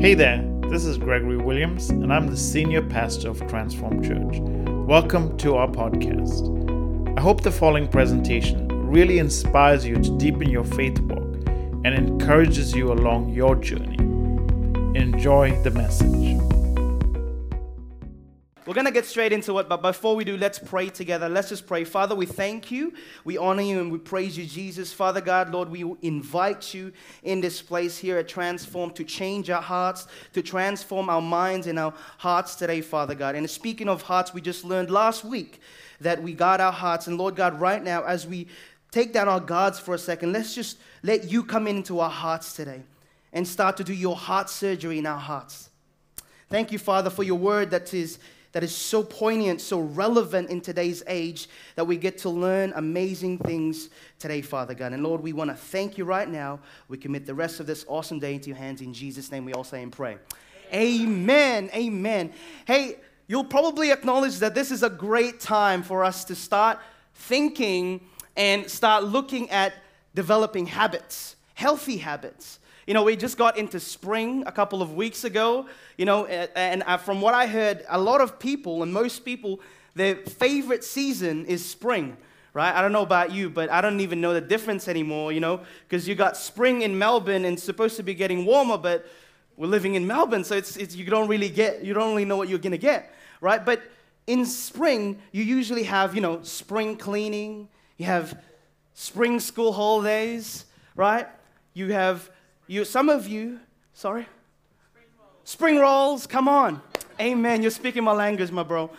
Hey there, this is Gregory Williams, and I'm the senior pastor of Transform Church. Welcome to our podcast. I hope the following presentation really inspires you to deepen your faith walk and encourages you along your journey. Enjoy the message. We're going to get straight into it, but before we do, let's pray together. Let's just pray. Father, we thank you, we honor you, and we praise you, Jesus. Father God, Lord, we invite you in this place here at Transform to change our hearts, to transform our minds and our hearts today, Father God. And speaking of hearts, we just learned last week that we got our hearts. And Lord God, right now, as we take down our guards for a second, let's just let you come into our hearts today and start to do your heart surgery in our hearts. Thank you, Father, for your word that is that is so poignant, so relevant in today's age that we get to learn amazing things today, Father God. And Lord, we want to thank you right now. We commit the rest of this awesome day into your hands. In Jesus' name, we all say and pray. Amen. Amen. Hey, you'll probably acknowledge that this is a great time for us to start thinking and start looking at developing habits, healthy habits. You know, we just got into spring a couple of weeks ago, you know, and uh, from what I heard, a lot of people, and most people, their favorite season is spring, right? I don't know about you, but I don't even know the difference anymore, you know, because you got spring in Melbourne and it's supposed to be getting warmer, but we're living in Melbourne, so it's, it's you don't really get, you don't really know what you're gonna get, right? But in spring, you usually have, you know, spring cleaning, you have spring school holidays, right? You have you, some of you, sorry? Spring rolls. Spring rolls, come on. Amen. You're speaking my language, my bro.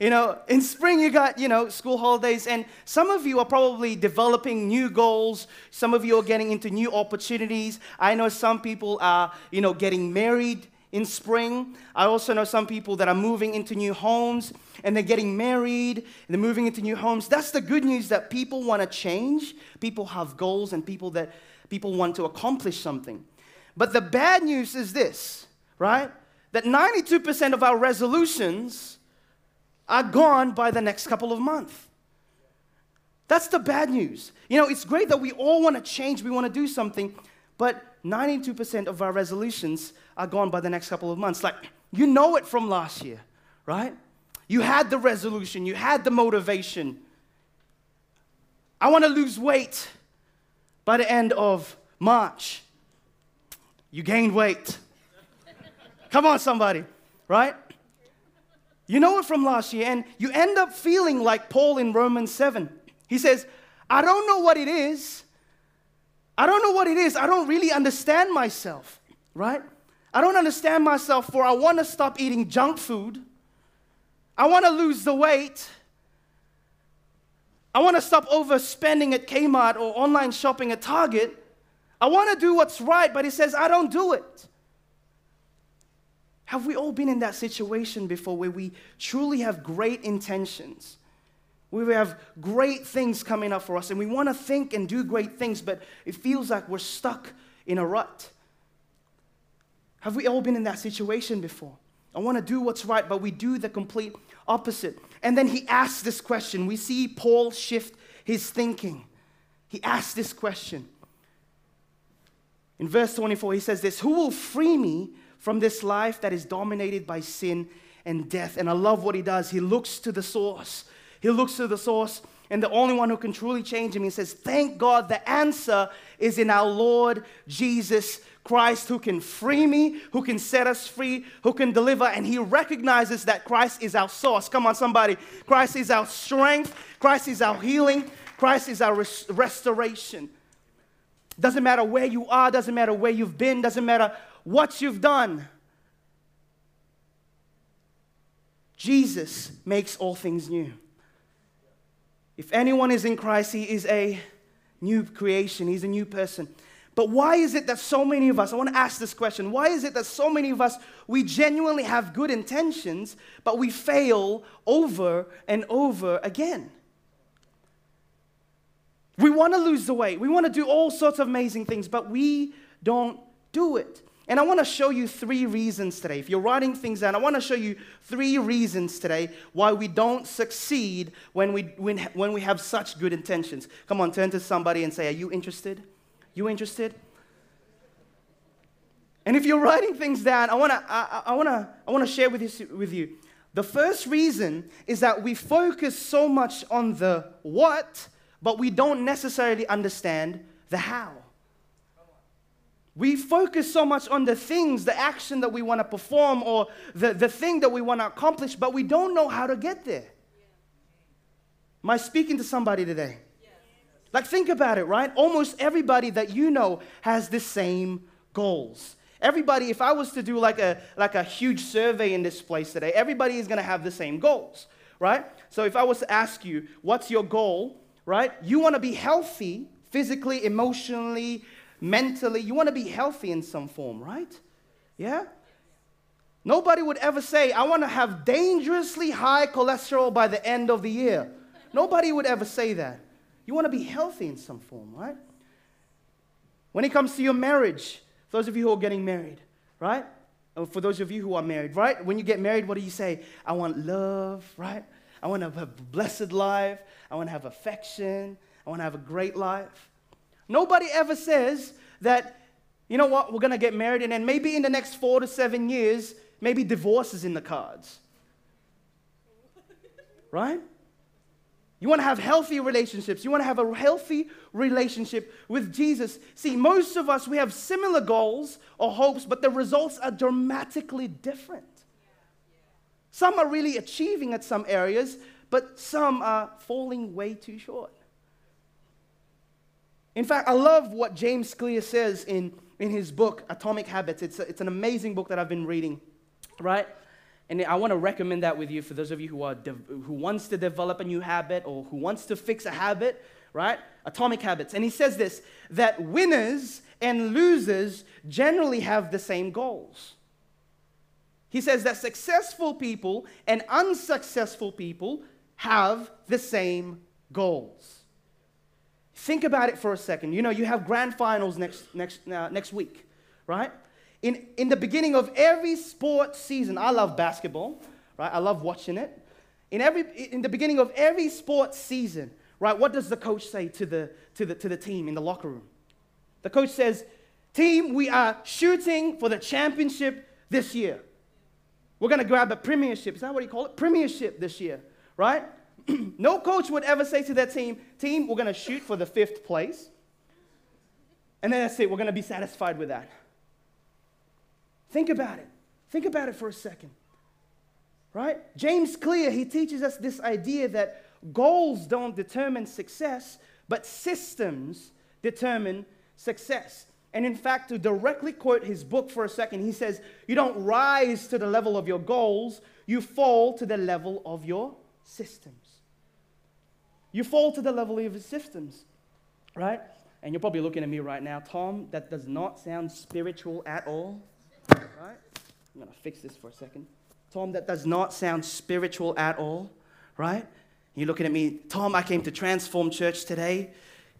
You know, in spring you got, you know, school holidays, and some of you are probably developing new goals. Some of you are getting into new opportunities. I know some people are, you know, getting married in spring. I also know some people that are moving into new homes and they're getting married and they're moving into new homes. That's the good news that people want to change. People have goals and people that People want to accomplish something. But the bad news is this, right? That 92% of our resolutions are gone by the next couple of months. That's the bad news. You know, it's great that we all want to change, we want to do something, but 92% of our resolutions are gone by the next couple of months. Like, you know it from last year, right? You had the resolution, you had the motivation. I want to lose weight by the end of March, you gained weight. Come on, somebody, right? You know it from last year, and you end up feeling like Paul in Romans 7. He says, I don't know what it is. I don't know what it is. I don't really understand myself, right? I don't understand myself, for I want to stop eating junk food. I want to lose the weight. I want to stop overspending at Kmart or online shopping at Target. I want to do what's right, but he says, I don't do it. Have we all been in that situation before where we truly have great intentions? We have great things coming up for us, and we want to think and do great things, but it feels like we're stuck in a rut. Have we all been in that situation before? I want to do what's right, but we do the complete opposite. And then he asks this question. We see Paul shift his thinking. He asks this question. In verse 24, he says this Who will free me from this life that is dominated by sin and death? And I love what he does. He looks to the source. He looks to the source, and the only one who can truly change him, he says, Thank God the answer is in our Lord Jesus Christ who can free me, who can set us free, who can deliver. And he recognizes that Christ is our source. Come on, somebody. Christ is our strength, Christ is our healing, Christ is our res- restoration. Doesn't matter where you are, doesn't matter where you've been, doesn't matter what you've done. Jesus makes all things new. If anyone is in Christ, he is a new creation, he's a new person. But why is it that so many of us, I want to ask this question, why is it that so many of us, we genuinely have good intentions, but we fail over and over again? We want to lose the weight, we want to do all sorts of amazing things, but we don't do it. And I want to show you three reasons today. If you're writing things down, I want to show you three reasons today why we don't succeed when we, when, when we have such good intentions. Come on, turn to somebody and say, Are you interested? You interested? And if you're writing things down, I want to I, I want to I want to share with you with you. The first reason is that we focus so much on the what, but we don't necessarily understand the how. We focus so much on the things, the action that we want to perform, or the, the thing that we want to accomplish, but we don't know how to get there. Am I speaking to somebody today? Like, think about it, right? Almost everybody that you know has the same goals. Everybody, if I was to do like a, like a huge survey in this place today, everybody is going to have the same goals, right? So if I was to ask you, what's your goal, right? You want to be healthy physically, emotionally, mentally. You want to be healthy in some form, right? Yeah? Nobody would ever say, I want to have dangerously high cholesterol by the end of the year. Nobody would ever say that. You want to be healthy in some form, right? When it comes to your marriage, those of you who are getting married, right? Oh, for those of you who are married, right? When you get married, what do you say? I want love, right? I want to have a blessed life. I want to have affection. I want to have a great life. Nobody ever says that, you know what, we're going to get married and then maybe in the next four to seven years, maybe divorce is in the cards. Right? You want to have healthy relationships. You want to have a healthy relationship with Jesus. See, most of us, we have similar goals or hopes, but the results are dramatically different. Some are really achieving at some areas, but some are falling way too short. In fact, I love what James Clear says in, in his book, Atomic Habits. It's, a, it's an amazing book that I've been reading, right? And I want to recommend that with you for those of you who, are de- who wants to develop a new habit or who wants to fix a habit, right? Atomic Habits. And he says this, that winners and losers generally have the same goals. He says that successful people and unsuccessful people have the same goals. Think about it for a second. You know, you have grand finals next, next, uh, next week, right? In, in the beginning of every sports season, I love basketball, right? I love watching it. In, every, in the beginning of every sports season, right, what does the coach say to the, to, the, to the team in the locker room? The coach says, Team, we are shooting for the championship this year. We're going to grab a premiership. Is that what you call it? Premiership this year, right? no coach would ever say to their team, Team, we're going to shoot for the fifth place. And then that's it. We're going to be satisfied with that. Think about it. Think about it for a second. Right? James Clear, he teaches us this idea that goals don't determine success, but systems determine success. And in fact, to directly quote his book for a second, he says, You don't rise to the level of your goals, you fall to the level of your systems. You fall to the level of your systems, right? And you're probably looking at me right now, Tom, that does not sound spiritual at all. Right? I'm going to fix this for a second. Tom, that does not sound spiritual at all, right? You're looking at me, Tom, I came to Transform Church today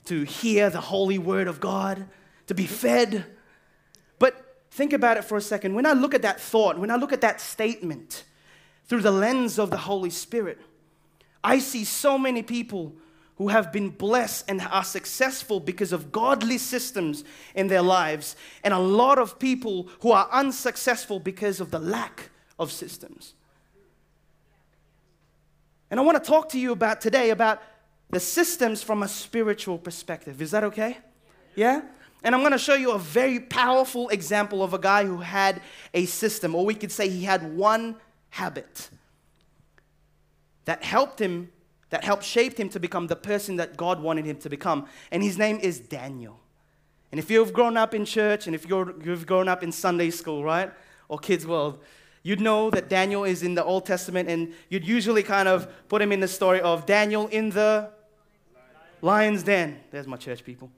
to hear the holy word of God, to be fed. But think about it for a second. When I look at that thought, when I look at that statement through the lens of the Holy Spirit, I see so many people who have been blessed and are successful because of godly systems in their lives, and a lot of people who are unsuccessful because of the lack of systems. And I want to talk to you about today about the systems from a spiritual perspective. Is that okay? Yeah? And I'm going to show you a very powerful example of a guy who had a system, or we could say he had one habit that helped him that helped shape him to become the person that God wanted him to become. And his name is Daniel. And if you've grown up in church and if you have grown up in Sunday school, right, or kids' world, you'd know that Daniel is in the Old Testament, and you'd usually kind of put him in the story of Daniel in the lion's den. There's my church people.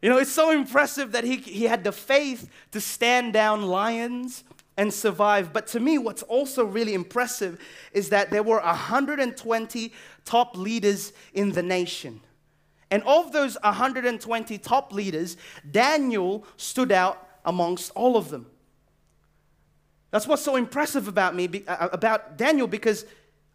You know, it's so impressive that he, he had the faith to stand down lions and survive. But to me, what's also really impressive is that there were 120 top leaders in the nation. And of those 120 top leaders, Daniel stood out amongst all of them. That's what's so impressive about me, uh, about Daniel, because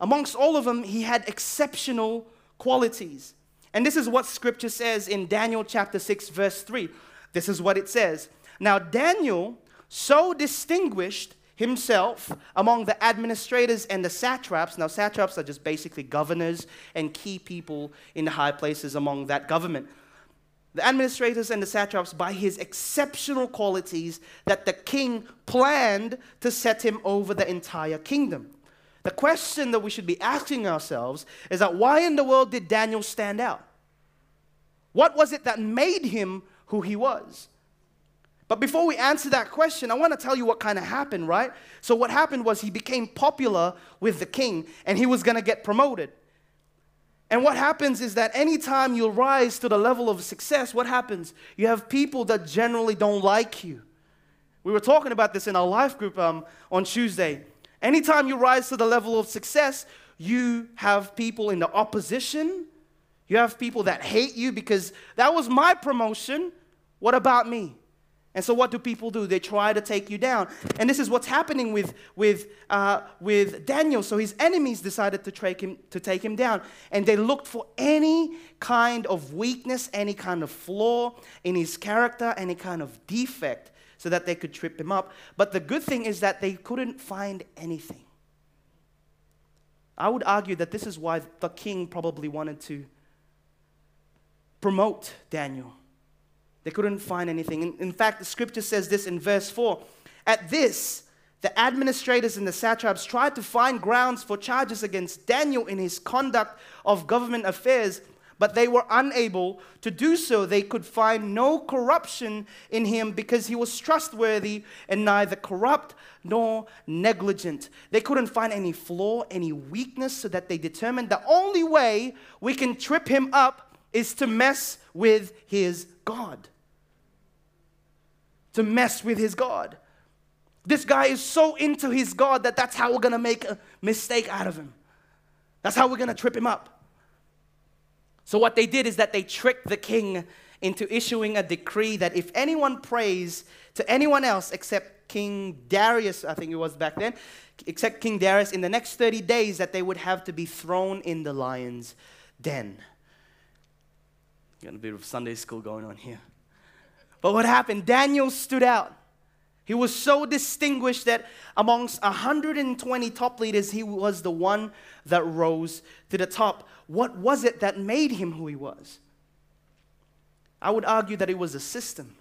amongst all of them, he had exceptional qualities. And this is what scripture says in Daniel chapter 6, verse 3. This is what it says Now, Daniel so distinguished himself among the administrators and the satraps. Now, satraps are just basically governors and key people in the high places among that government. The administrators and the satraps, by his exceptional qualities, that the king planned to set him over the entire kingdom. The question that we should be asking ourselves is that why in the world did Daniel stand out? What was it that made him who he was? But before we answer that question, I want to tell you what kind of happened, right? So, what happened was he became popular with the king and he was going to get promoted. And what happens is that anytime you rise to the level of success, what happens? You have people that generally don't like you. We were talking about this in our life group um, on Tuesday. Anytime you rise to the level of success, you have people in the opposition. You have people that hate you because that was my promotion. What about me? And so, what do people do? They try to take you down. And this is what's happening with, with, uh, with Daniel. So, his enemies decided to take, him, to take him down. And they looked for any kind of weakness, any kind of flaw in his character, any kind of defect, so that they could trip him up. But the good thing is that they couldn't find anything. I would argue that this is why the king probably wanted to promote Daniel they couldn't find anything. In, in fact, the scripture says this in verse 4 At this, the administrators and the satraps tried to find grounds for charges against Daniel in his conduct of government affairs, but they were unable to do so. They could find no corruption in him because he was trustworthy and neither corrupt nor negligent. They couldn't find any flaw, any weakness, so that they determined the only way we can trip him up is to mess with his God to mess with his God. This guy is so into his God that that's how we're to make a mistake out of him. That's how we're to trip him up. So, what they did is that they tricked the king into issuing a decree that if anyone prays to anyone else except King Darius, I think it was back then, except King Darius, in the next 30 days, that they would have to be thrown in the lion's den. Got a bit of Sunday school going on here. But what happened? Daniel stood out. He was so distinguished that amongst 120 top leaders, he was the one that rose to the top. What was it that made him who he was? I would argue that it was a system.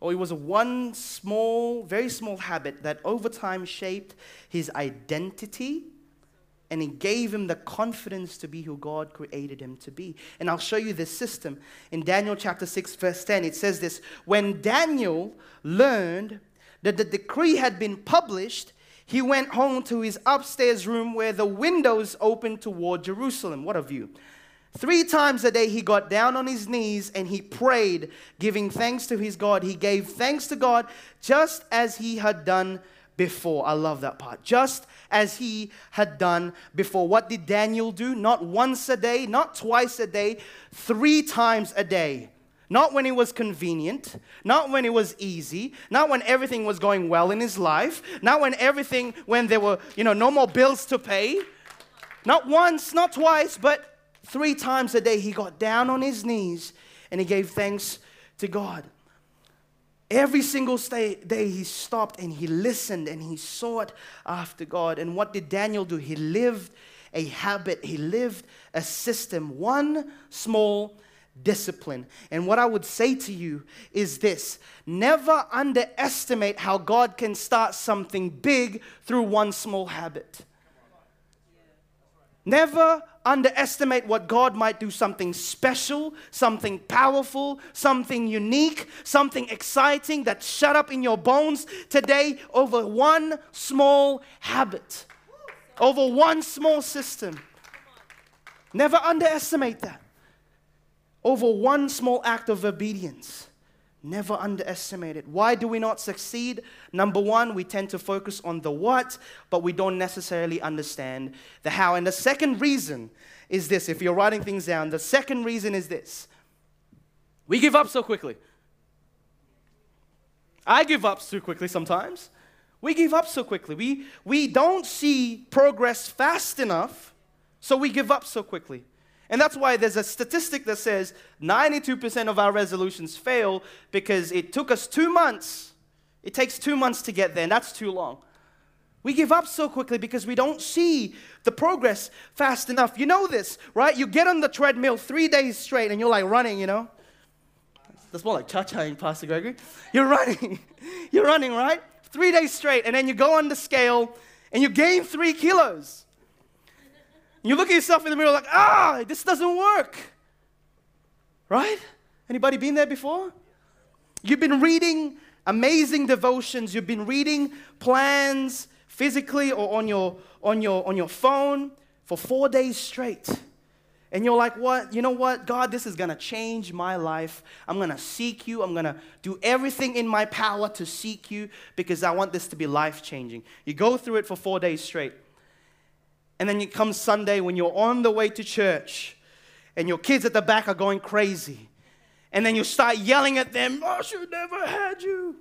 Or it was one small, very small habit that over time shaped his identity and he gave him the confidence to be who God created him to be. And I'll show you this system. In Daniel chapter 6, verse 10, it says this When Daniel learned that the decree had been published, he went home to his upstairs room where the windows opened toward Jerusalem. What a view. Three times a day he got down on his knees and he prayed, giving thanks to his God. He gave thanks to God just as he had done before. I love that part. Just as he had done before. What did Daniel do? Not once a day, not twice a day, three times a day. Not when it was convenient, not when it was easy, not when everything was going well in his life, not when everything, when there were, you know, no more bills to pay. Not once, not twice, but three times a day he got down on his knees and he gave thanks to God. Every single day he stopped and he listened and he sought after God. And what did Daniel do? He lived a habit, he lived a system, one small discipline. And what I would say to you is this never underestimate how God can start something big through one small habit. Never underestimate what God might do something special, something powerful, something unique, something exciting that shut up in your bones today over one small habit, over one small system. Never underestimate that. Over one small act of obedience. Never underestimate it. Why do we not succeed? Number one, we tend to focus on the what, but we don't necessarily understand the how. And the second reason is this if you're writing things down, the second reason is this we give up so quickly. I give up too quickly sometimes. We give up so quickly. We, we don't see progress fast enough, so we give up so quickly. And that's why there's a statistic that says 92% of our resolutions fail because it took us two months. It takes two months to get there, and that's too long. We give up so quickly because we don't see the progress fast enough. You know this, right? You get on the treadmill three days straight and you're like running, you know? That's more like cha chaing, Pastor Gregory. You're running. you're running, right? Three days straight, and then you go on the scale and you gain three kilos. You look at yourself in the mirror like, ah, this doesn't work. Right? Anybody been there before? You've been reading amazing devotions, you've been reading plans physically or on your on your on your phone for 4 days straight. And you're like, what? You know what? God, this is going to change my life. I'm going to seek you. I'm going to do everything in my power to seek you because I want this to be life changing. You go through it for four days straight. And then it comes Sunday when you're on the way to church and your kids at the back are going crazy. And then you start yelling at them, oh, I should never had you.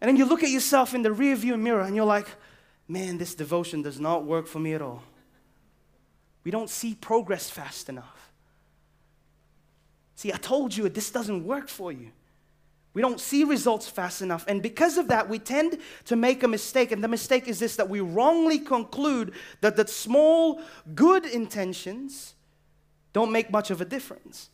and then you look at yourself in the rearview mirror and you're like, man, this devotion does not work for me at all. We don't see progress fast enough. See, I told you this doesn't work for you. We don't see results fast enough. And because of that, we tend to make a mistake. And the mistake is this that we wrongly conclude that the small good intentions don't make much of a difference.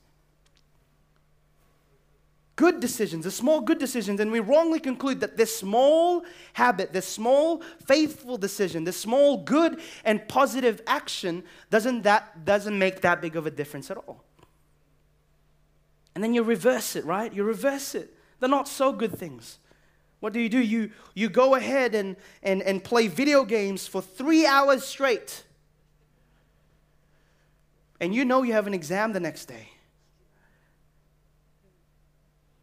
Good decisions, the small good decisions, and we wrongly conclude that this small habit, this small faithful decision, this small good and positive action doesn't, that, doesn't make that big of a difference at all. And then you reverse it, right? You reverse it the not so good things. What do you do? You, you go ahead and, and, and play video games for three hours straight. And you know you have an exam the next day.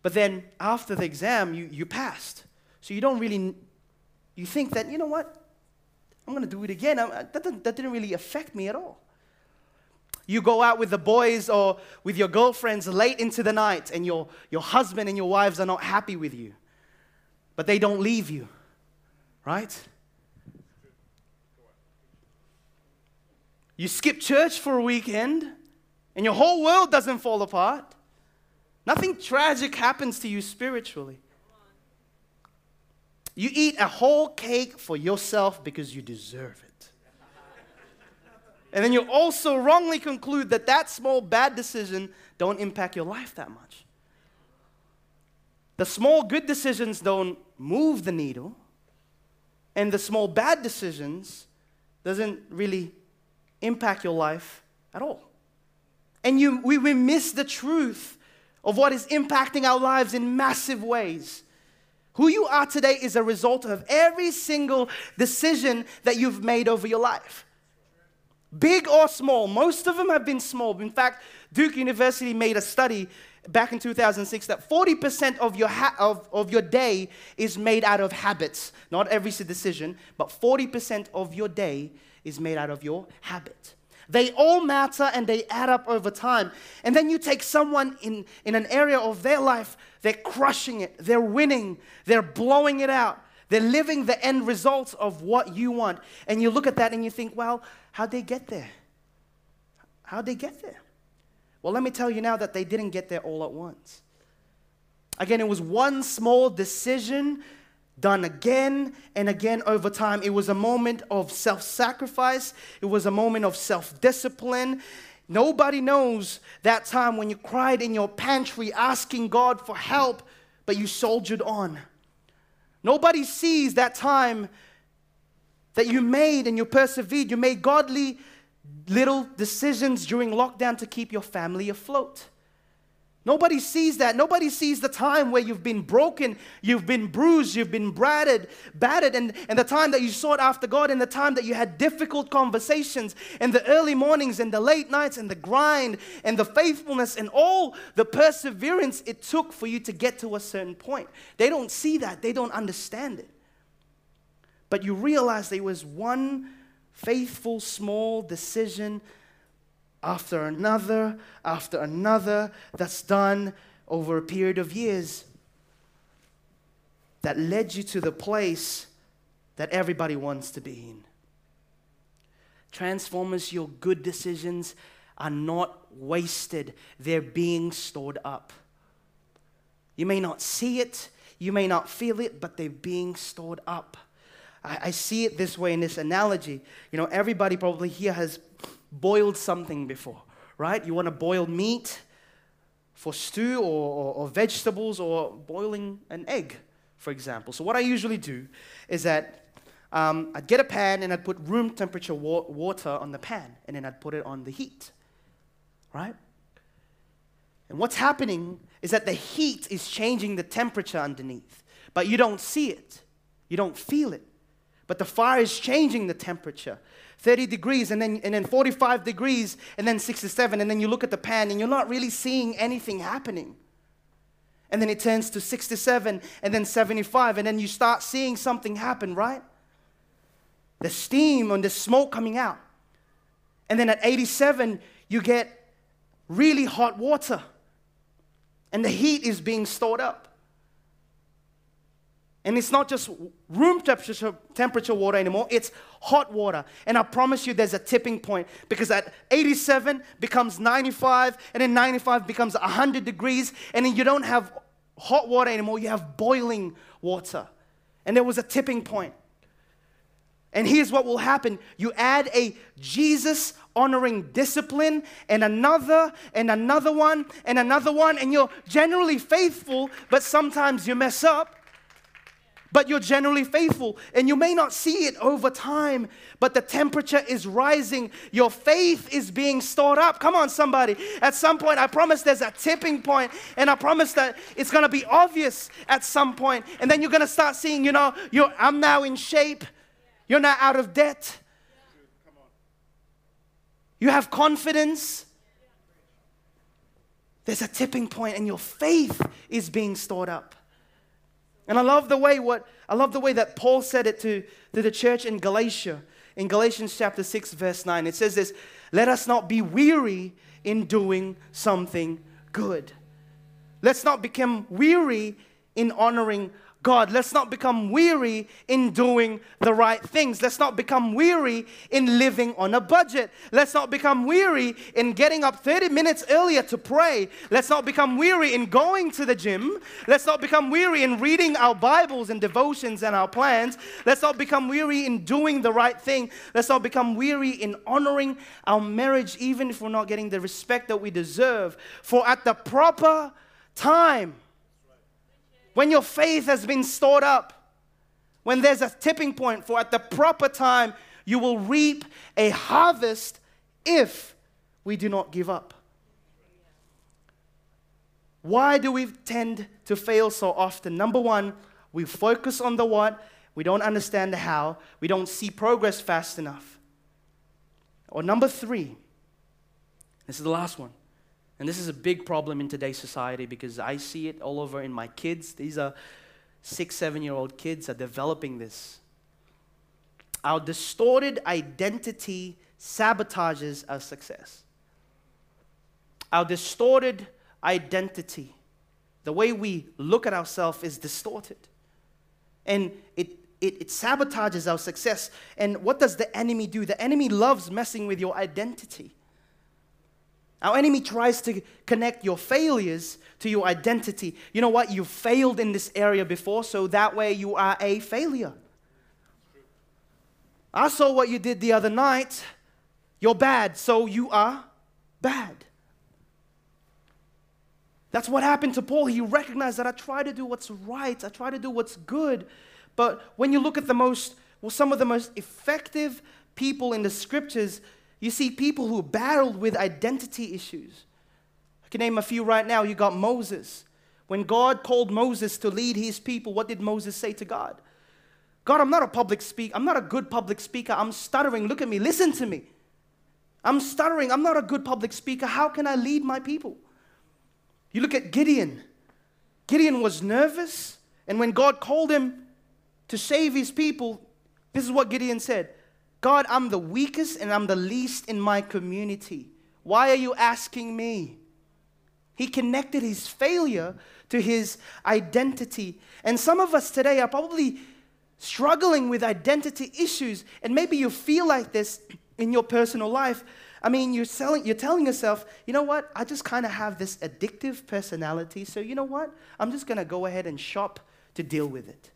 But then after the exam, you, you passed. So you don't really, you think that, you know what? I'm going to do it again. I, that, that didn't really affect me at all. You go out with the boys or with your girlfriends late into the night, and your, your husband and your wives are not happy with you, but they don't leave you, right? You skip church for a weekend, and your whole world doesn't fall apart. Nothing tragic happens to you spiritually. You eat a whole cake for yourself because you deserve it. And then you also wrongly conclude that that small bad decision don't impact your life that much. The small good decisions don't move the needle, and the small bad decisions doesn't really impact your life at all. And you, we, we miss the truth of what is impacting our lives in massive ways. Who you are today is a result of every single decision that you've made over your life. Big or small, most of them have been small. In fact, Duke University made a study back in 2006 that 40% of your, ha- of, of your day is made out of habits. Not every decision, but 40% of your day is made out of your habit. They all matter and they add up over time. And then you take someone in, in an area of their life, they're crushing it, they're winning, they're blowing it out. They're living the end results of what you want. And you look at that and you think, well, how'd they get there? How'd they get there? Well, let me tell you now that they didn't get there all at once. Again, it was one small decision done again and again over time. It was a moment of self sacrifice, it was a moment of self discipline. Nobody knows that time when you cried in your pantry asking God for help, but you soldiered on. Nobody sees that time that you made and you persevered. You made godly little decisions during lockdown to keep your family afloat. Nobody sees that. Nobody sees the time where you've been broken, you've been bruised, you've been battered, battered, and, and the time that you sought after God, and the time that you had difficult conversations, and the early mornings, and the late nights, and the grind, and the faithfulness, and all the perseverance it took for you to get to a certain point. They don't see that, they don't understand it. But you realize there was one faithful small decision after another, after another, that's done over a period of years that led you to the place that everybody wants to be in. Transformers, your good decisions are not wasted, they're being stored up. You may not see it, you may not feel it, but they're being stored up. I, I see it this way in this analogy. You know, everybody probably here has boiled something before, right? You want to boil meat for stew or, or, or vegetables or boiling an egg, for example. So, what I usually do is that um, I'd get a pan and I'd put room temperature wa- water on the pan and then I'd put it on the heat, right? And what's happening is that the heat is changing the temperature underneath, but you don't see it, you don't feel it. But the fire is changing the temperature. 30 degrees and then, and then 45 degrees and then 67 and then you look at the pan and you're not really seeing anything happening. And then it turns to 67 and then 75 and then you start seeing something happen right? The steam and the smoke coming out. And then at 87 you get really hot water. And the heat is being stored up and it's not just room temperature, temperature water anymore, it's hot water. And I promise you there's a tipping point because at 87 becomes 95, and then 95 becomes 100 degrees, and then you don't have hot water anymore, you have boiling water. And there was a tipping point. And here's what will happen you add a Jesus honoring discipline, and another, and another one, and another one, and you're generally faithful, but sometimes you mess up but you're generally faithful. And you may not see it over time, but the temperature is rising. Your faith is being stored up. Come on, somebody. At some point, I promise there's a tipping point, and I promise that it's going to be obvious at some point. And then you're going to start seeing, you know, you're, I'm now in shape, you're not out of debt. You have confidence. There's a tipping point, and your faith is being stored up. And I love the way what I love the way that Paul said it to, to the church in Galatia. In Galatians chapter 6, verse 9, it says this let us not be weary in doing something good. Let's not become weary in honoring God. Let's not become weary in doing the right things. Let's not become weary in living on a budget. Let's not become weary in getting up 30 minutes earlier to pray. Let's not become weary in going to the gym. Let's not become weary in reading our Bibles and devotions and our plans. Let's not become weary in doing the right thing. Let's not become weary in honoring our marriage, even if we're not getting the respect that we deserve. For at the proper time, when your faith has been stored up, when there's a tipping point for at the proper time, you will reap a harvest if we do not give up. Why do we tend to fail so often? Number one, we focus on the what, we don't understand the how, we don't see progress fast enough. Or number three, this is the last one. And this is a big problem in today's society because I see it all over in my kids. These are six, seven year old kids are developing this. Our distorted identity sabotages our success. Our distorted identity, the way we look at ourselves, is distorted. And it, it, it sabotages our success. And what does the enemy do? The enemy loves messing with your identity. Our enemy tries to connect your failures to your identity. You know what? You failed in this area before, so that way you are a failure. I saw what you did the other night. You're bad, so you are bad. That's what happened to Paul. He recognized that I try to do what's right, I try to do what's good. But when you look at the most, well, some of the most effective people in the scriptures, you see people who battled with identity issues. I can name a few right now. You got Moses. When God called Moses to lead his people, what did Moses say to God? God, I'm not a public speaker. I'm not a good public speaker. I'm stuttering. Look at me. Listen to me. I'm stuttering. I'm not a good public speaker. How can I lead my people? You look at Gideon. Gideon was nervous, and when God called him to save his people, this is what Gideon said God, I'm the weakest and I'm the least in my community. Why are you asking me? He connected his failure to his identity. And some of us today are probably struggling with identity issues. And maybe you feel like this in your personal life, I mean, you're, selling, you're telling yourself, you know what? I just kind of have this addictive personality. So, you know what? I'm just going to go ahead and shop to deal with it.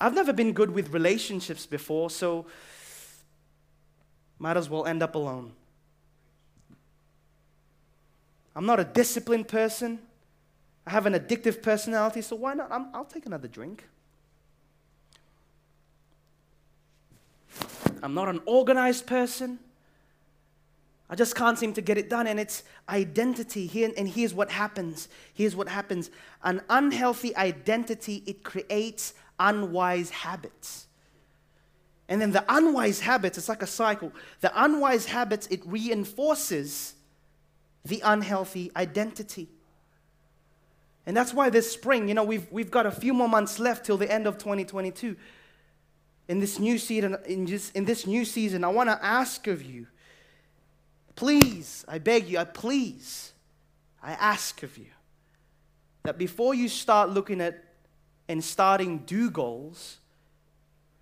I've never been good with relationships before, so might as well end up alone. I'm not a disciplined person. I have an addictive personality, so why not? i will take another drink. I'm not an organized person. I just can't seem to get it done. And it's identity. Here, and here's what happens. Here's what happens. An unhealthy identity, it creates unwise habits. And then the unwise habits, it's like a cycle. The unwise habits, it reinforces the unhealthy identity. And that's why this spring, you know, we've, we've got a few more months left till the end of 2022 in this new season, in this, in this new season, I want to ask of you, please, I beg you, I please, I ask of you that before you start looking at and starting do goals,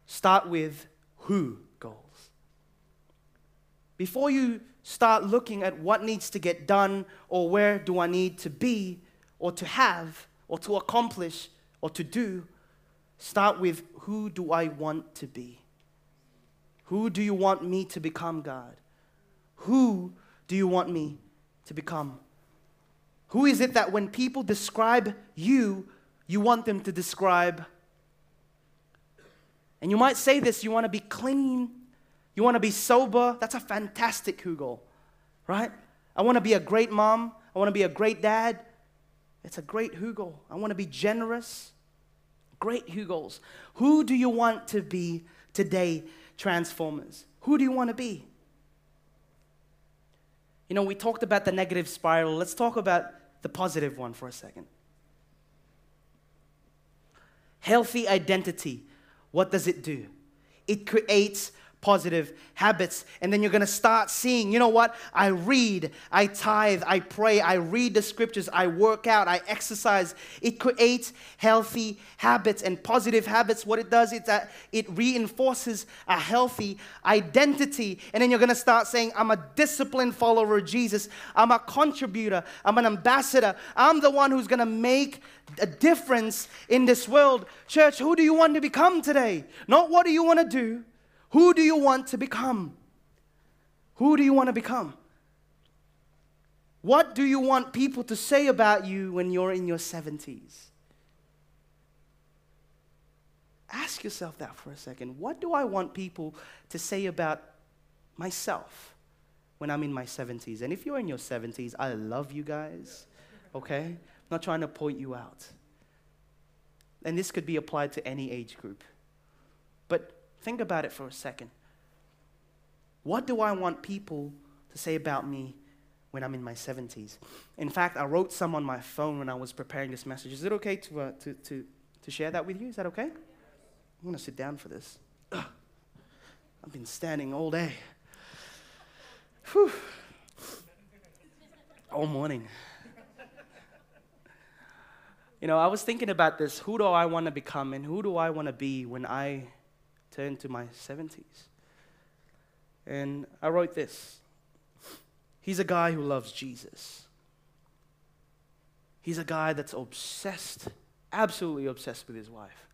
start with who goals. Before you start looking at what needs to get done or where do I need to be or to have or to accomplish or to do, Start with who do I want to be? Who do you want me to become, God? Who do you want me to become? Who is it that when people describe you, you want them to describe? And you might say this you want to be clean, you want to be sober. That's a fantastic goal, right? I want to be a great mom, I want to be a great dad. It's a great goal. I want to be generous. Great who goals. Who do you want to be today, Transformers? Who do you want to be? You know, we talked about the negative spiral. Let's talk about the positive one for a second. Healthy identity. What does it do? It creates positive habits. And then you're going to start seeing, you know what? I read, I tithe, I pray, I read the scriptures, I work out, I exercise. It creates healthy habits and positive habits. What it does is that it reinforces a healthy identity. And then you're going to start saying, I'm a disciplined follower of Jesus. I'm a contributor. I'm an ambassador. I'm the one who's going to make a difference in this world. Church, who do you want to become today? Not what do you want to do? Who do you want to become? Who do you want to become? What do you want people to say about you when you're in your 70s? Ask yourself that for a second. What do I want people to say about myself when I'm in my 70s? And if you're in your 70s, I love you guys, okay? I'm not trying to point you out. And this could be applied to any age group. But Think about it for a second. What do I want people to say about me when I'm in my 70s? In fact, I wrote some on my phone when I was preparing this message. Is it okay to, uh, to, to, to share that with you? Is that okay? I'm going to sit down for this. Ugh. I've been standing all day. Whew. All morning. You know, I was thinking about this. Who do I want to become and who do I want to be when I turn to my 70s. And I wrote this He's a guy who loves Jesus. He's a guy that's obsessed, absolutely obsessed with his wife.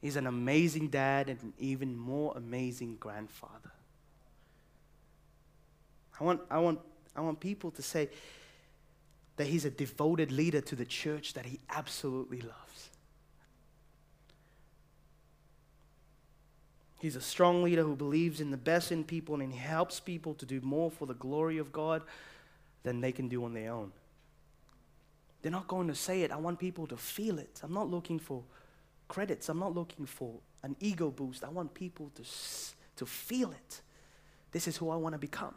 He's an amazing dad and an even more amazing grandfather. I want, I want, I want people to say that he's a devoted leader to the church that he absolutely loves. He's a strong leader who believes in the best in people and he helps people to do more for the glory of God than they can do on their own. They're not going to say it. I want people to feel it. I'm not looking for credits. I'm not looking for an ego boost. I want people to, to feel it. This is who I want to become.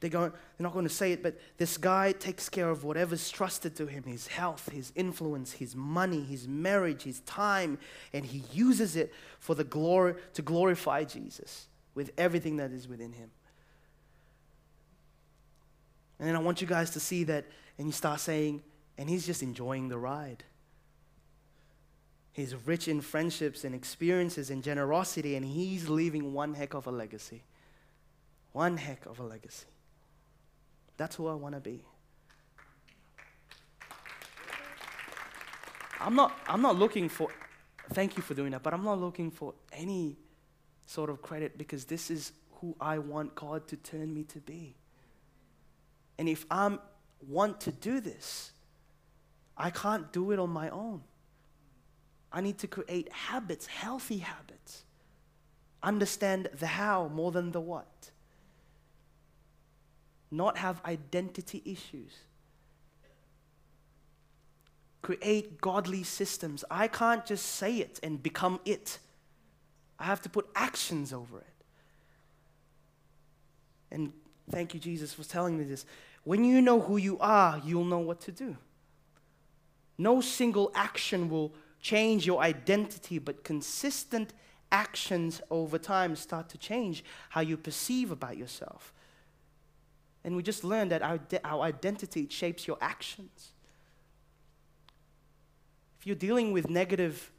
They're, going, they're not going to say it, but this guy takes care of whatever's trusted to him his health, his influence, his money, his marriage, his time, and he uses it for the glory, to glorify Jesus with everything that is within him. And then I want you guys to see that, and you start saying, and he's just enjoying the ride. He's rich in friendships and experiences and generosity, and he's leaving one heck of a legacy. One heck of a legacy. That's who I want to be. I'm not, I'm not looking for, thank you for doing that, but I'm not looking for any sort of credit because this is who I want God to turn me to be. And if I want to do this, I can't do it on my own. I need to create habits, healthy habits. Understand the how more than the what. Not have identity issues. Create godly systems. I can't just say it and become it. I have to put actions over it. And thank you, Jesus, for telling me this. When you know who you are, you'll know what to do. No single action will change your identity, but consistent actions over time start to change how you perceive about yourself. And we just learned that our, our identity shapes your actions. If you're dealing with negative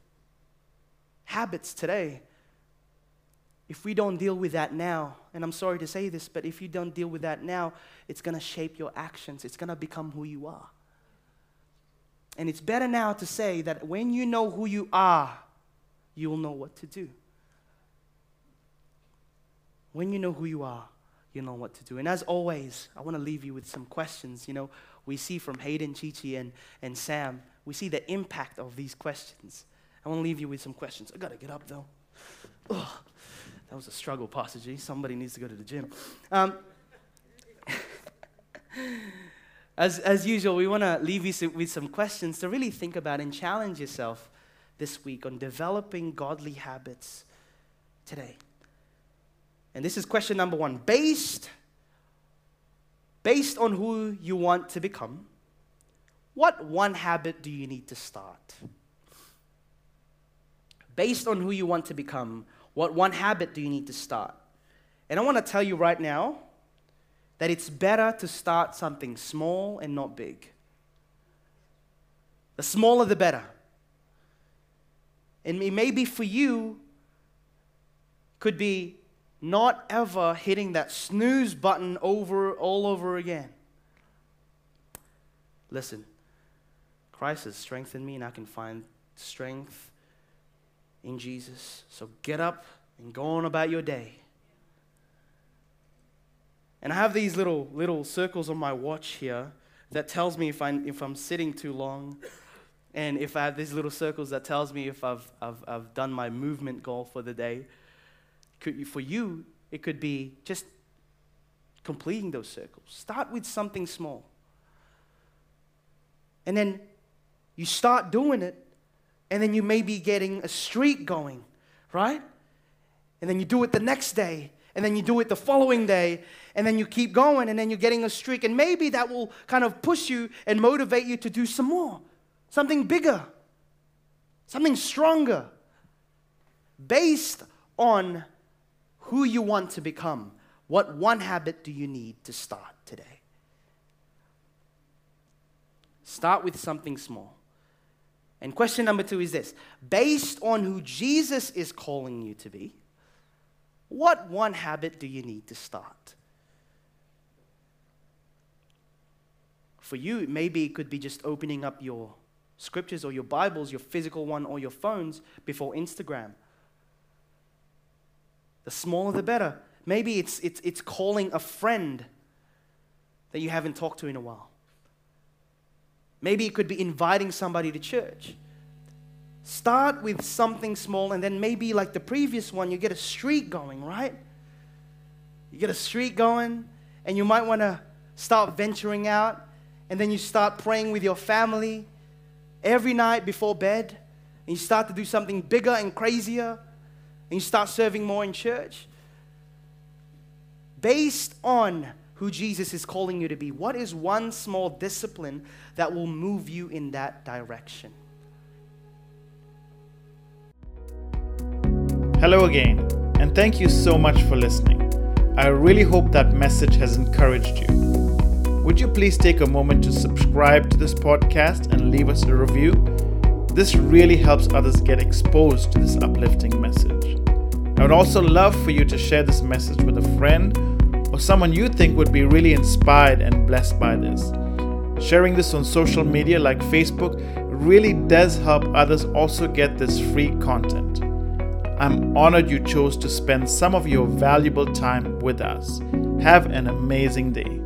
habits today, if we don't deal with that now, and I'm sorry to say this, but if you don't deal with that now, it's going to shape your actions. It's going to become who you are. And it's better now to say that when you know who you are, you will know what to do. When you know who you are, you know what to do. And as always, I want to leave you with some questions. You know, we see from Hayden, Chichi, and, and Sam, we see the impact of these questions. I want to leave you with some questions. I got to get up, though. Ugh, that was a struggle, Pastor G. Somebody needs to go to the gym. Um, as, as usual, we want to leave you with some questions to really think about and challenge yourself this week on developing godly habits today. And this is question number one. Based, based on who you want to become, what one habit do you need to start? Based on who you want to become, what one habit do you need to start? And I want to tell you right now that it's better to start something small and not big. The smaller, the better. And it for you, could be not ever hitting that snooze button over all over again. Listen, Christ has strengthened me, and I can find strength in Jesus. So get up and go on about your day. And I have these little, little circles on my watch here that tells me if I'm, if I'm sitting too long. And if I have these little circles that tells me if I've, I've, I've done my movement goal for the day. Could, for you, it could be just completing those circles. Start with something small. And then you start doing it, and then you may be getting a streak going, right? And then you do it the next day, and then you do it the following day, and then you keep going, and then you're getting a streak, and maybe that will kind of push you and motivate you to do some more, something bigger, something stronger, based on who you want to become. What one habit do you need to start today? Start with something small. And question number two is this based on who Jesus is calling you to be, what one habit do you need to start? For you, maybe it could be just opening up your scriptures or your Bibles, your physical one, or your phones before Instagram. The smaller the better. Maybe it's, it's, it's calling a friend that you haven't talked to in a while. Maybe it could be inviting somebody to church. Start with something small, and then maybe, like the previous one, you get a streak going, right? You get a streak going, and you might want to start venturing out, and then you start praying with your family every night before bed, and you start to do something bigger and crazier, and you start serving more in church. Based on who Jesus is calling you to be, what is one small discipline that will move you in that direction? Hello again, and thank you so much for listening. I really hope that message has encouraged you. Would you please take a moment to subscribe to this podcast and leave us a review? This really helps others get exposed to this uplifting message. I would also love for you to share this message with a friend or someone you think would be really inspired and blessed by this. Sharing this on social media like Facebook really does help others also get this free content. I'm honored you chose to spend some of your valuable time with us. Have an amazing day.